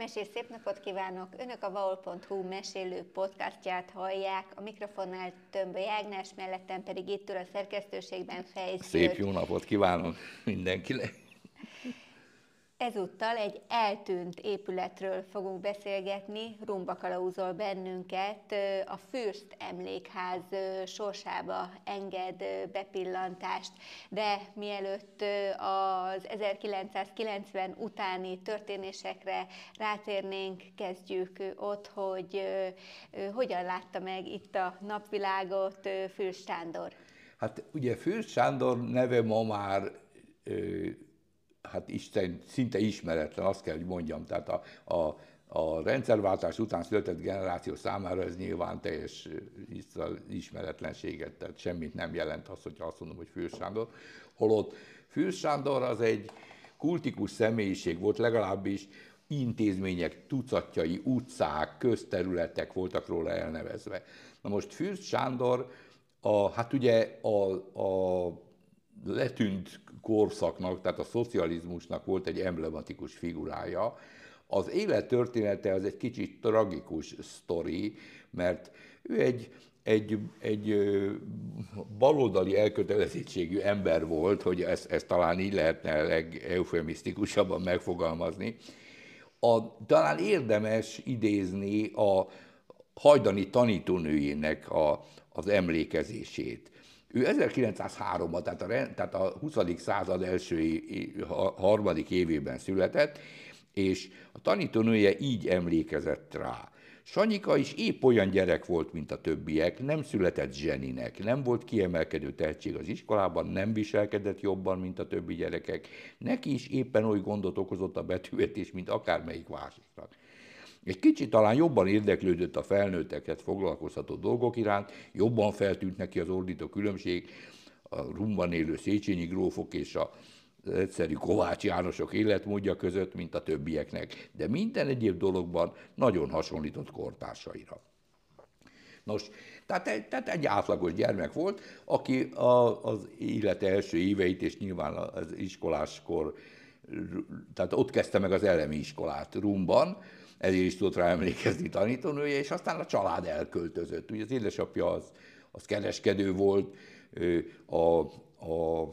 Mesés szép napot kívánok! Önök a vaol.hu mesélő podcastját hallják. A mikrofonnál Tömbö Ágnes, mellettem pedig itt ül a szerkesztőségben Fejsz Szép jó napot kívánok mindenkinek! Ezúttal egy eltűnt épületről fogunk beszélgetni, rumba kalauzol bennünket, a Fürst emlékház sorsába enged bepillantást, de mielőtt az 1990 utáni történésekre rátérnénk, kezdjük ott, hogy hogyan látta meg itt a napvilágot Fürst Sándor. Hát ugye Fürst Sándor neve ma már hát Isten szinte ismeretlen, azt kell, hogy mondjam. Tehát a, a, a rendszerváltás után született generáció számára ez nyilván teljes ismeretlenséget, tehát semmit nem jelent az, hogyha azt mondom, hogy Fűr Sándor. Holott Fűr Sándor az egy kultikus személyiség volt, legalábbis intézmények tucatjai, utcák, közterületek voltak róla elnevezve. Na most Fürst Sándor, a, hát ugye a, a letűnt korszaknak, tehát a szocializmusnak volt egy emblematikus figurája. Az élettörténete az egy kicsit tragikus sztori, mert ő egy, egy, egy baloldali elkötelezettségű ember volt, hogy ezt, ezt talán így lehetne legeufemisztikusabban megfogalmazni. A, talán érdemes idézni a hajdani tanítónőjének a, az emlékezését. Ő 1903-ban, tehát a, tehát a 20. század első harmadik évében született, és a tanítónője így emlékezett rá. Sanyika is épp olyan gyerek volt, mint a többiek, nem született zseninek, nem volt kiemelkedő tehetség az iskolában, nem viselkedett jobban, mint a többi gyerekek. Neki is éppen oly gondot okozott a betűvetés, mint akármelyik másiknak. Egy kicsit talán jobban érdeklődött a felnőtteket foglalkoztató dolgok iránt, jobban feltűnt neki az ordító különbség a rumban élő Széchenyi grófok és a egyszerű Kovács Jánosok életmódja között, mint a többieknek, de minden egyéb dologban nagyon hasonlított kortársaira. Nos, tehát egy, tehát egy átlagos gyermek volt, aki a, az élete első éveit, és nyilván az iskoláskor, tehát ott kezdte meg az elemi iskolát Rumban, ezért is tudott rá emlékezni tanítónője, és aztán a család elköltözött. Ugye az édesapja az, az kereskedő volt, a, a,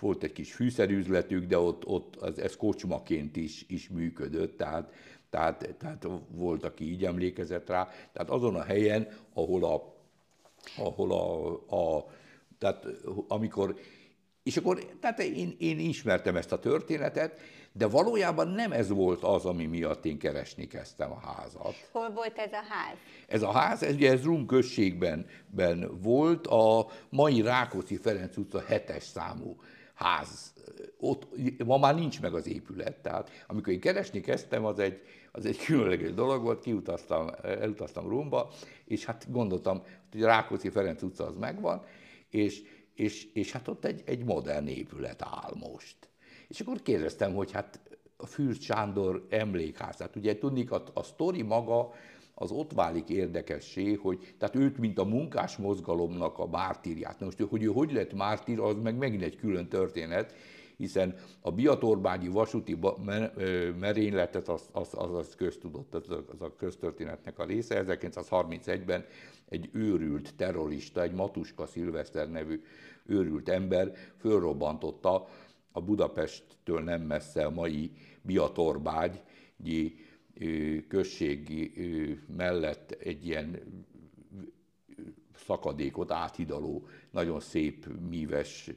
volt egy kis fűszerüzletük, de ott, ott az, ez kocsmaként is, is működött, tehát, tehát, tehát volt, aki így emlékezett rá. Tehát azon a helyen, ahol a, ahol a, a tehát amikor és akkor, tehát én, én ismertem ezt a történetet, de valójában nem ez volt az, ami miatt én keresni kezdtem a házat. Hol volt ez a ház? Ez a ház, ez, ugye ez Rum községben ben volt, a mai Rákóczi Ferenc utca 7-es számú ház. Ott ma már nincs meg az épület, tehát amikor én keresni kezdtem, az egy, az egy különleges dolog volt, kiutaztam, elutaztam Rumba, és hát gondoltam, hogy a Rákóczi Ferenc utca az megvan, és, és, és hát ott egy, egy modern épület áll most. És akkor kérdeztem, hogy hát a Fürst Sándor emlékházát, ugye tudnik, a, a sztori maga az ott válik érdekessé, hogy tehát őt, mint a munkás mozgalomnak a mártírját. Na most, hogy ő hogy lett mártír, az meg megint egy külön történet, hiszen a Biatorbágyi vasúti merényletet az, az, az, az köztudott, az az a köztörténetnek a része. 1931-ben egy őrült terrorista, egy Matuska Szilveszter nevű őrült ember fölrobbantotta a Budapesttől nem messze a mai Biatorbágyi községi mellett egy ilyen szakadékot áthidaló, nagyon szép, míves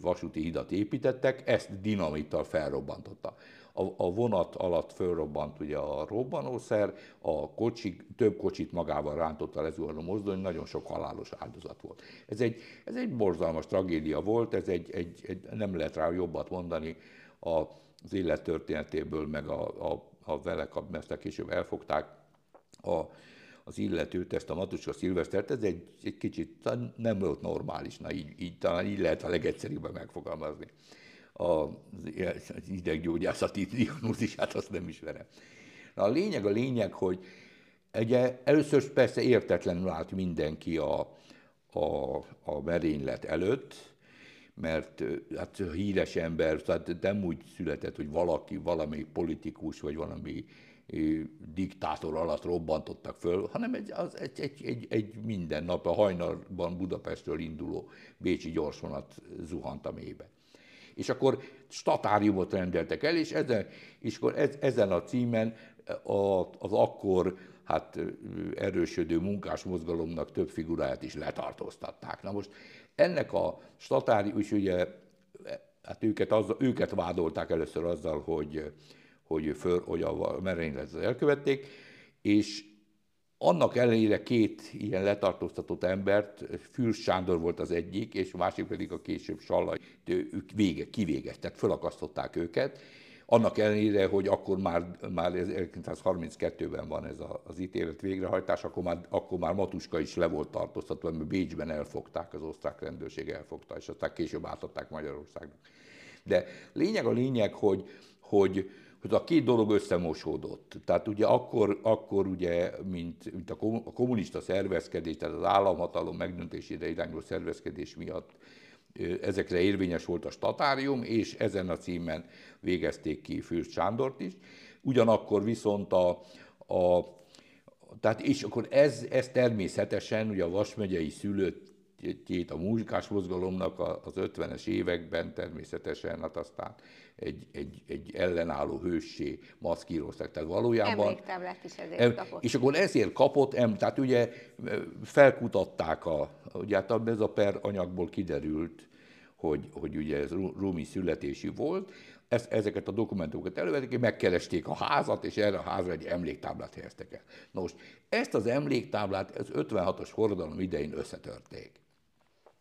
vasúti hidat építettek, ezt dinamittal felrobbantotta. A, a vonat alatt fölrobbant ugye a robbanószer, a kocsi, több kocsit magával rántotta lezuhanó mozdony, nagyon sok halálos áldozat volt. Ez egy, ez egy borzalmas tragédia volt, ez egy, egy, egy, nem lehet rá jobbat mondani a, az élet történetéből, meg a, a, a vele, mert később elfogták a, az illetőt, ezt a Matuska Szilvesztert, ez egy, egy kicsit nem volt normális, na így, így talán így lehet a legegyszerűbben megfogalmazni. Az ideggyógyászati diagnózisát azt nem ismerem. Na, a lényeg a lényeg, hogy ugye, először persze értetlenül állt mindenki a, a, a merénylet előtt, mert hát híres ember, tehát nem úgy született, hogy valaki, valami politikus, vagy valami diktátor alatt robbantottak föl, hanem egy, az, egy, egy, egy, egy minden nap a hajnalban Budapestről induló Bécsi gyorsvonat zuhant a mélybe. És akkor statáriumot rendeltek el, és ezen, és akkor ez, ezen a címen a, az akkor hát erősödő munkásmozgalomnak több figuráját is letartóztatták. Na most ennek a statári, és ugye hát őket, az, őket vádolták először azzal, hogy, hogy, föl, hogy a merényletet elkövették, és annak ellenére két ilyen letartóztatott embert, Fürst Sándor volt az egyik, és a másik pedig a később Sallai, ők vége, kivégeztek, fölakasztották őket, annak ellenére, hogy akkor már, már 1932-ben van ez a, az ítélet végrehajtás, akkor már, akkor már Matuska is le volt tartóztatva, mert Bécsben elfogták, az osztrák rendőrség elfogta, és aztán később átadták Magyarországnak. De lényeg a lényeg, hogy, hogy, hogy a két dolog összemosódott. Tehát ugye akkor, akkor ugye, mint, mint a kommunista szervezkedés, tehát az államhatalom megdöntésére irányuló szervezkedés miatt ezekre érvényes volt a statárium, és ezen a címen végezték ki Fürst Sándort is. Ugyanakkor viszont a, a tehát és akkor ez, ez természetesen ugye a Vas megyei a muzsikás mozgalomnak az 50-es években természetesen, hát aztán egy, egy, egy ellenálló hőssé maszkíroztak. Tehát valójában... Emléktáblát is ezért kapott. És akkor ezért kapott, em, tehát ugye felkutatták, a, ugye hát ez a per anyagból kiderült, hogy, hogy ugye ez Rumi születési volt, ezt, ezeket a dokumentumokat elővették, megkeresték a házat, és erre a házra egy emléktáblát helyeztek el. Na most ezt az emléktáblát az 56-os forradalom idején összetörték.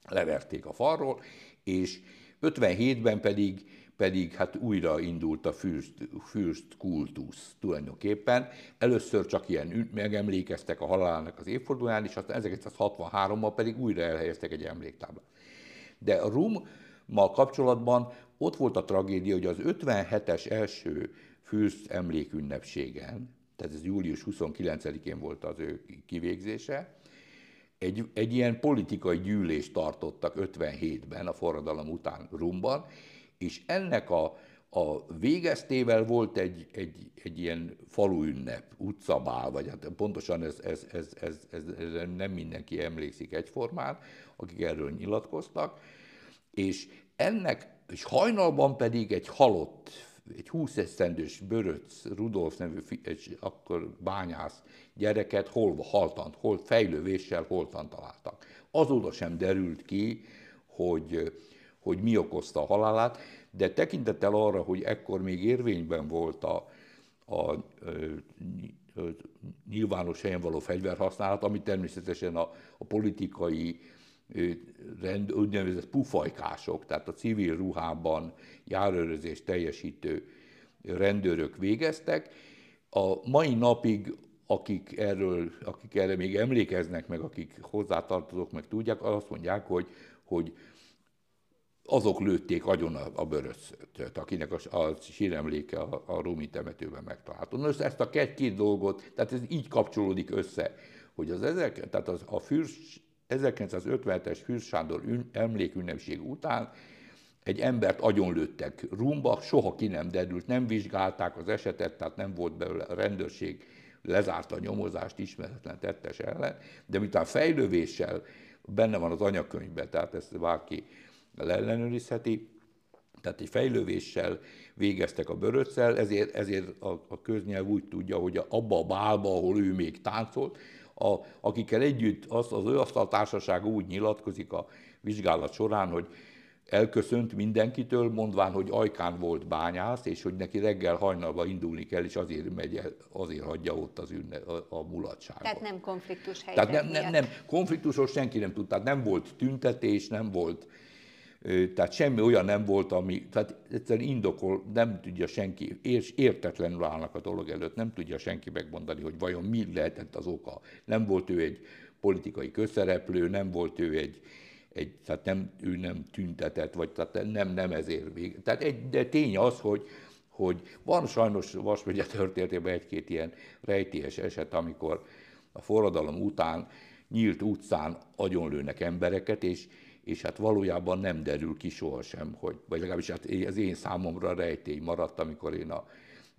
Leverték a falról, és 57-ben pedig pedig hát újra indult a fürst, fürst kultusz tulajdonképpen. Először csak ilyen megemlékeztek a halálának az évfordulóján, és aztán 1963-ban pedig újra elhelyeztek egy emléktáblát. De a Rummal kapcsolatban ott volt a tragédia, hogy az 57-es első fürst emlékünnepségen, tehát ez július 29-én volt az ő kivégzése, egy, egy ilyen politikai gyűlést tartottak 57-ben, a forradalom után Rumban, és ennek a, a végeztével volt egy, egy, egy ilyen faluünnep, utcabál, vagy hát pontosan ez, ez, ez, ez, ez, ez nem mindenki emlékszik egyformán, akik erről nyilatkoztak, és ennek, és hajnalban pedig egy halott, egy 20 esztendős Böröc Rudolf nevű egy akkor bányász gyereket hol haltant, hol fejlővéssel holtan találtak. Azóta sem derült ki, hogy, hogy mi okozta a halálát, de tekintettel arra, hogy ekkor még érvényben volt a, a, a, nyilvános helyen való fegyverhasználat, ami természetesen a, a politikai rend, úgynevezett pufajkások, tehát a civil ruhában járőrözést teljesítő rendőrök végeztek. A mai napig akik, erről, akik erre még emlékeznek, meg akik hozzátartozók, meg tudják, azt mondják, hogy, hogy azok lőtték agyon a, a bőröszöt, akinek a, a síremléke a, a Rumi temetőben megtalálható. Nos, ezt a két, két dolgot, tehát ez így kapcsolódik össze, hogy az ezek, tehát az, a fűrs, 1957-es Fürst Sándor ün, emlékünnepség után egy embert agyonlőttek rumba, soha ki nem derült, nem vizsgálták az esetet, tehát nem volt belőle a rendőrség, lezárta a nyomozást ismeretlen tettes ellen, de miután fejlővéssel benne van az anyakönyvben, tehát ezt bárki ellenőrizheti, tehát egy fejlővéssel végeztek a bőröccel, ezért, ezért a, a köznyelv úgy tudja, hogy abba a bálba, ahol ő még táncolt, a, akikkel együtt az, az ő asztaltársasága úgy nyilatkozik a vizsgálat során, hogy elköszönt mindenkitől, mondván, hogy Ajkán volt bányász, és hogy neki reggel hajnalba indulni kell, és azért megy el, azért hagyja ott az ünne, a, a mulatságot. Tehát nem konfliktus helyzet Tehát nem, nem, nem, konfliktusos senki nem tudta, tehát nem volt tüntetés, nem volt tehát semmi olyan nem volt, ami, tehát egyszerűen indokol, nem tudja senki, és értetlenül állnak a dolog előtt, nem tudja senki megmondani, hogy vajon mi lehetett az oka. Nem volt ő egy politikai közszereplő, nem volt ő egy, egy tehát nem, ő nem tüntetett, vagy tehát nem, nem ezért vég. Tehát egy, de tény az, hogy, hogy van sajnos Vasmegye történetében egy-két ilyen rejtélyes eset, amikor a forradalom után nyílt utcán agyonlőnek embereket, és és hát valójában nem derül ki sohasem, hogy, vagy legalábbis hát az én számomra rejtély maradt, amikor én a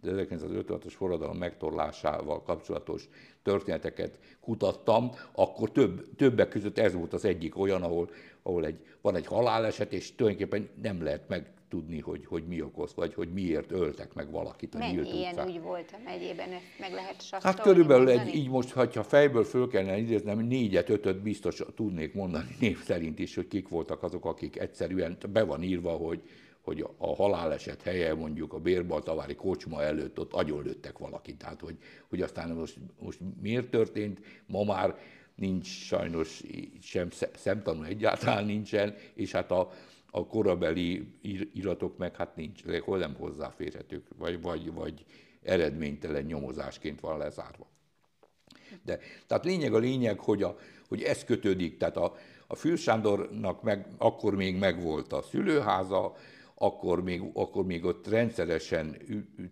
1956-os forradalom megtorlásával kapcsolatos történeteket kutattam, akkor több, többek között ez volt az egyik olyan, ahol, ahol egy, van egy haláleset, és tulajdonképpen nem lehet megtudni, hogy, hogy mi okoz, vagy hogy miért öltek meg valakit a Mennyi nyílt ilyen utcán. úgy volt a megyében, ezt meg lehet sasszolni? Hát körülbelül egy, így most, ha fejből föl kellene idéznem, négyet, ötöt biztos tudnék mondani név szerint is, hogy kik voltak azok, akik egyszerűen be van írva, hogy, hogy a haláleset helye mondjuk a Bérbaltavári kocsma előtt ott agyonlőttek valakit. Tehát, hogy, hogy aztán most, most miért történt, ma már nincs sajnos sem szemtanú egyáltalán nincsen, és hát a, a korabeli ir- iratok meg hát nincs, hol nem hozzáférhetők, vagy, vagy, vagy eredménytelen nyomozásként van lezárva. De, tehát lényeg a lényeg, hogy, a, hogy ez kötődik, tehát a, a Fül Sándornak meg, akkor még megvolt a szülőháza, akkor még, akkor még ott rendszeresen,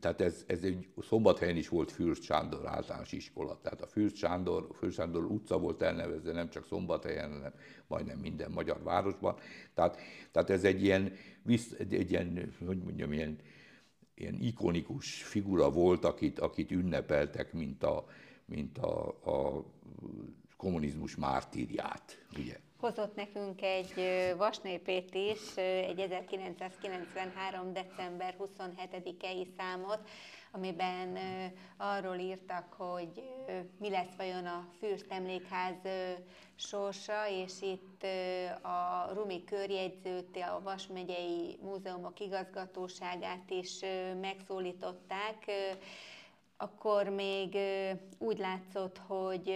tehát ez, ez egy szombathelyen is volt Fürst Sándor általános iskola, tehát a Fürst Sándor, Fürst Sándor utca volt elnevezve nem csak szombathelyen, hanem majdnem minden magyar városban. Tehát, tehát ez egy ilyen, egy, egy ilyen, hogy mondjam, ilyen, ilyen ikonikus figura volt, akit, akit ünnepeltek, mint a, mint a, a kommunizmus mártírját, ugye? Hozott nekünk egy vasnépét is, egy 1993. december 27-i számot, amiben arról írtak, hogy mi lesz vajon a Fürst emlékház sorsa, és itt a Rumi körjegyzőt, a Vas megyei múzeumok igazgatóságát is megszólították, akkor még úgy látszott, hogy,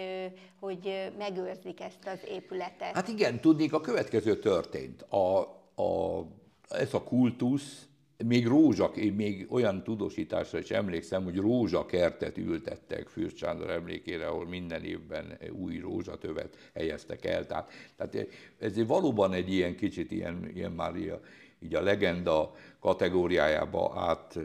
hogy megőrzik ezt az épületet. Hát igen, tudnék, a következő történt. A, a, ez a kultusz, még rózsak, én még olyan tudósításra is emlékszem, hogy rózsakertet ültettek Fürst emlékére, ahol minden évben új rózsatövet helyeztek el. Tehát, tehát ez valóban egy ilyen kicsit ilyen, ilyen már így a legenda kategóriájába át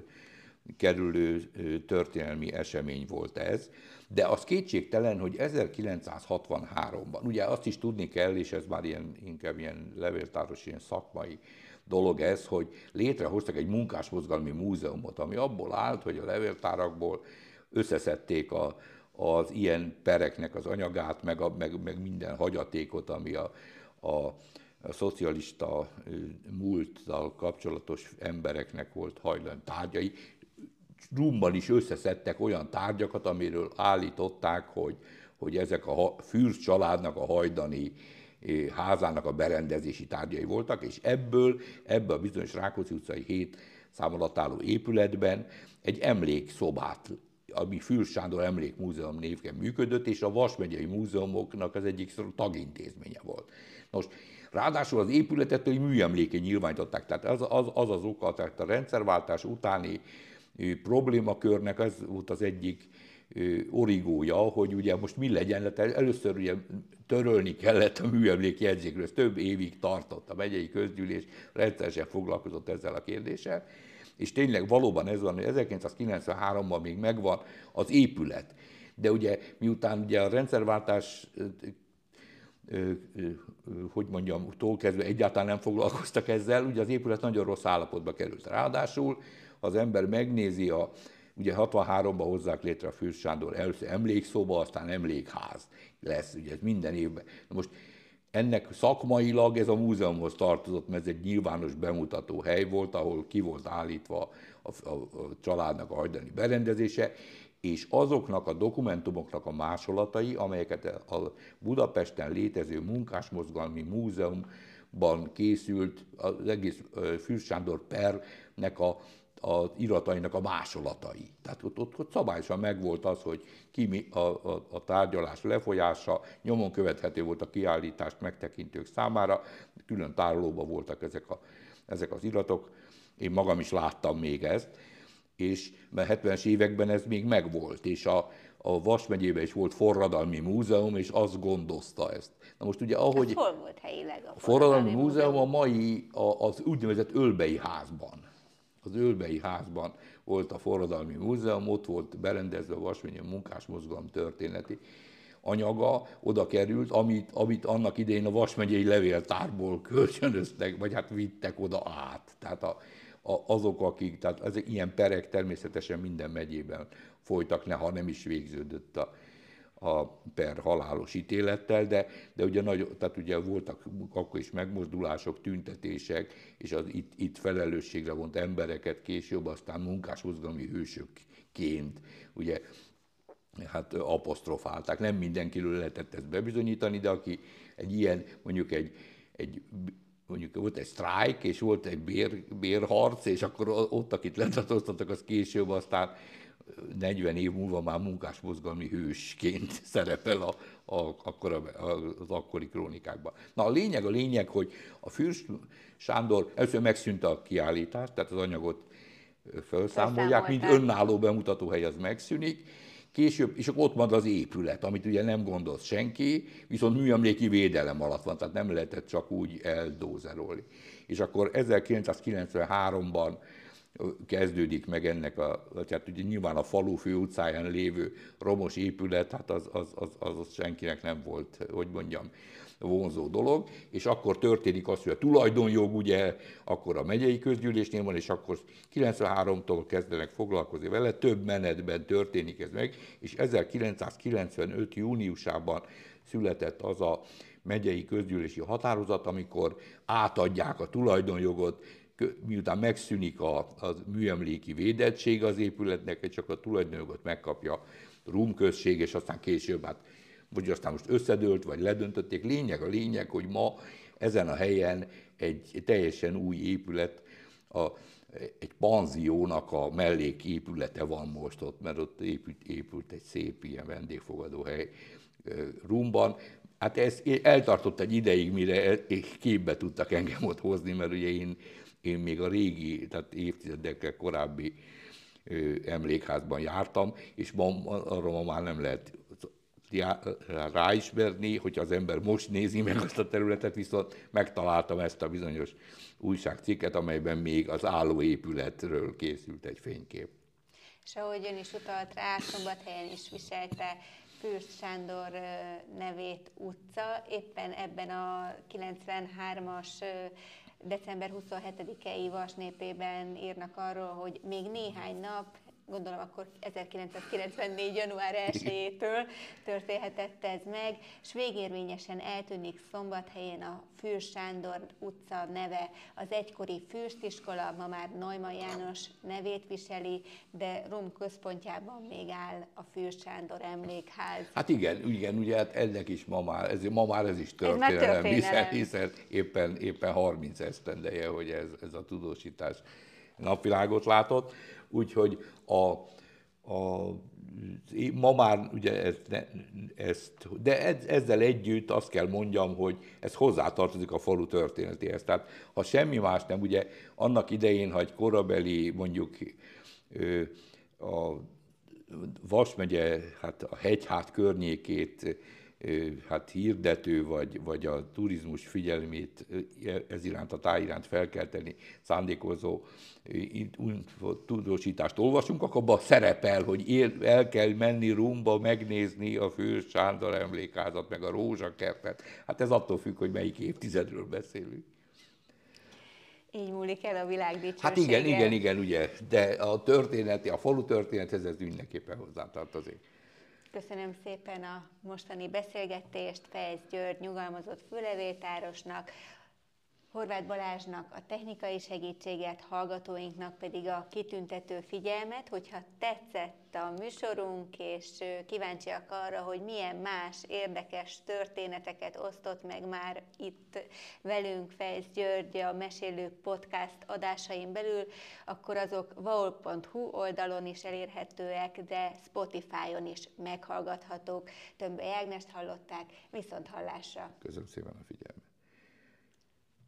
kerülő történelmi esemény volt ez, de az kétségtelen, hogy 1963-ban, ugye azt is tudni kell, és ez már ilyen, inkább ilyen levéltáros, ilyen szakmai dolog ez, hogy létrehoztak egy munkásmozgalmi múzeumot, ami abból állt, hogy a levéltárakból összeszedték a, az ilyen pereknek az anyagát, meg, a, meg, meg minden hagyatékot, ami a, a, a szocialista múlttal kapcsolatos embereknek volt hajlan tárgyai, Rumban is összeszedtek olyan tárgyakat, amiről állították, hogy, hogy ezek a Fürst családnak a hajdani eh, házának a berendezési tárgyai voltak, és ebből, ebből a bizonyos Rákóczi utcai 7 szám épületben egy emlékszobát, ami Fürst Sándor Emlékmúzeum névken működött, és a Vas megyei múzeumoknak az egyik Ráadásul az épületet hogy műemléke nyilvánították. Tehát az az, az, az oka, tehát a rendszerváltás utáni problémakörnek ez volt az egyik origója, hogy ugye most mi legyen, hát először ugye törölni kellett a műemlék jegyzékről, ez több évig tartott, a megyei közgyűlés rendszeresen foglalkozott ezzel a kérdéssel, és tényleg valóban ez van, hogy 1993-ban még megvan az épület, de ugye miután ugye a rendszerváltás hogy mondjam, tól kezdve egyáltalán nem foglalkoztak ezzel, ugye az épület nagyon rossz állapotba került. Ráadásul az ember megnézi a, ugye 63-ban hozzák létre a Fürst Sándor először emlékszoba, aztán emlékház lesz, ugye ez minden évben. Na most ennek szakmailag ez a múzeumhoz tartozott, mert ez egy nyilvános bemutató hely volt, ahol ki volt állítva a, a, a családnak a hajdani berendezése, és azoknak a dokumentumoknak a másolatai, amelyeket a Budapesten létező munkásmozgalmi múzeumban készült az egész Fürst Sándor pernek a az iratainak a másolatai. Tehát ott, ott, ott szabályosan megvolt az, hogy ki a, a, a tárgyalás lefolyása, nyomon követhető volt a kiállítást megtekintők számára, külön tárolóban voltak ezek, a, ezek az iratok, én magam is láttam még ezt, és mert 70-es években ez még megvolt, és a, a Vas megyében is volt forradalmi múzeum, és az gondozta ezt. Na most ugye ahogy... Ez hol volt helyileg a forradalmi, forradalmi múzeum? múzeum a mai, a, az úgynevezett Ölbei házban az Ölbei házban volt a Forradalmi Múzeum, ott volt berendezve a Vasményi munkásmozgalom történeti anyaga oda került, amit, amit annak idején a Vas megyei levéltárból kölcsönöztek, vagy hát vittek oda át. Tehát a, a, azok, akik, tehát ezek ilyen perek természetesen minden megyében folytak, ne, ha nem is végződött a, a per halálos ítélettel, de, de ugye, nagy, tehát ugye voltak akkor is megmozdulások, tüntetések, és az itt, itt felelősségre vont embereket később aztán munkásmozgalmi hősökként ugye hát apostrofálták. Nem mindenkiről lehetett ezt bebizonyítani, de aki egy ilyen, mondjuk egy, egy mondjuk volt egy sztrájk, és volt egy bér, bérharc, és akkor ott, akit letartóztattak, az később aztán 40 év múlva már munkásmozgalmi hősként szerepel a, a, akkor a, az akkori krónikákban. Na a lényeg, a lényeg, hogy a Fürst Sándor először megszűnt a kiállítás, tehát az anyagot felszámolják, mint önálló bemutatóhely az megszűnik, később, és akkor ott van az épület, amit ugye nem gondolt senki, viszont műemléki védelem alatt van, tehát nem lehetett csak úgy eldózerolni. És akkor 1993-ban kezdődik meg ennek a, tehát ugye nyilván a falu főutcáján lévő romos épület, hát az, az, az, az, az senkinek nem volt, hogy mondjam, vonzó dolog, és akkor történik az, hogy a tulajdonjog ugye akkor a megyei közgyűlésnél van, és akkor 93-tól kezdenek foglalkozni vele, több menetben történik ez meg, és 1995. júniusában született az a megyei közgyűlési határozat, amikor átadják a tulajdonjogot miután megszűnik a, a műemléki védettség az épületnek, csak a tulajdonjogot megkapja a Rum község, és aztán később, hát vagy aztán most összedőlt, vagy ledöntötték. Lényeg a lényeg, hogy ma ezen a helyen egy teljesen új épület, a, egy panziónak a melléképülete van most ott, mert ott épült, épült egy szép ilyen vendégfogadóhely Rumban. Hát ez eltartott egy ideig, mire képbe tudtak engem ott hozni, mert ugye én én még a régi, tehát évtizedekkel korábbi emlékházban jártam, és ma, arra ma már nem lehet ráismerni, hogy az ember most nézi meg azt a területet, viszont megtaláltam ezt a bizonyos újságcikket, amelyben még az álló épületről készült egy fénykép. És ahogy ön is utalt rá, Szombathelyen is viselte Fürst Sándor nevét utca, éppen ebben a 93-as december 27-i vasnépében írnak arról, hogy még néhány nap gondolom akkor 1994. január 1-től történhetett ez meg, és végérvényesen eltűnik szombathelyen a Fűrs Sándor utca neve. Az egykori fürstiskola ma már Neumann János nevét viseli, de Rom központjában még áll a Fűrs Sándor emlékház. Hát igen, igen, ugye hát ennek is ma már, ez, ma már ez is történelem, ez történelem. Hiszen, hiszen éppen, éppen 30 esztendeje, hogy ez, ez a tudósítás napvilágot látott úgyhogy a, a ma már ugye ezt, ezt de ezzel együtt azt kell mondjam, hogy ez hozzátartozik a falu történetéhez. Tehát ha semmi más nem, ugye annak idején, ha egy korabeli mondjuk a Vas megye, hát a hegyhát környékét hát hirdető, vagy, vagy a turizmus figyelmét ez iránt, a táj iránt felkelteni szándékozó tudósítást olvasunk, akkor abban szerepel, hogy el kell menni Rumba megnézni a Fő Sándor emlékázat, meg a rózsakertet. Hát ez attól függ, hogy melyik évtizedről beszélünk. Így múlik el a világ dicsősége. Hát igen, igen, igen, ugye, de a történeti, a falu történethez ez mindenképpen hozzátartozik. Köszönöm szépen a mostani beszélgetést Fejsz György nyugalmazott főlevéltárosnak, Horváth Balázsnak a technikai segítséget, hallgatóinknak pedig a kitüntető figyelmet, hogyha tetszett a műsorunk, és kíváncsiak arra, hogy milyen más érdekes történeteket osztott meg már itt velünk Fejsz György a Mesélő Podcast adásain belül, akkor azok vaol.hu oldalon is elérhetőek, de Spotify-on is meghallgathatók. Tömbbe Ágnest hallották, viszont hallásra. Köszönöm szépen a figyelmet.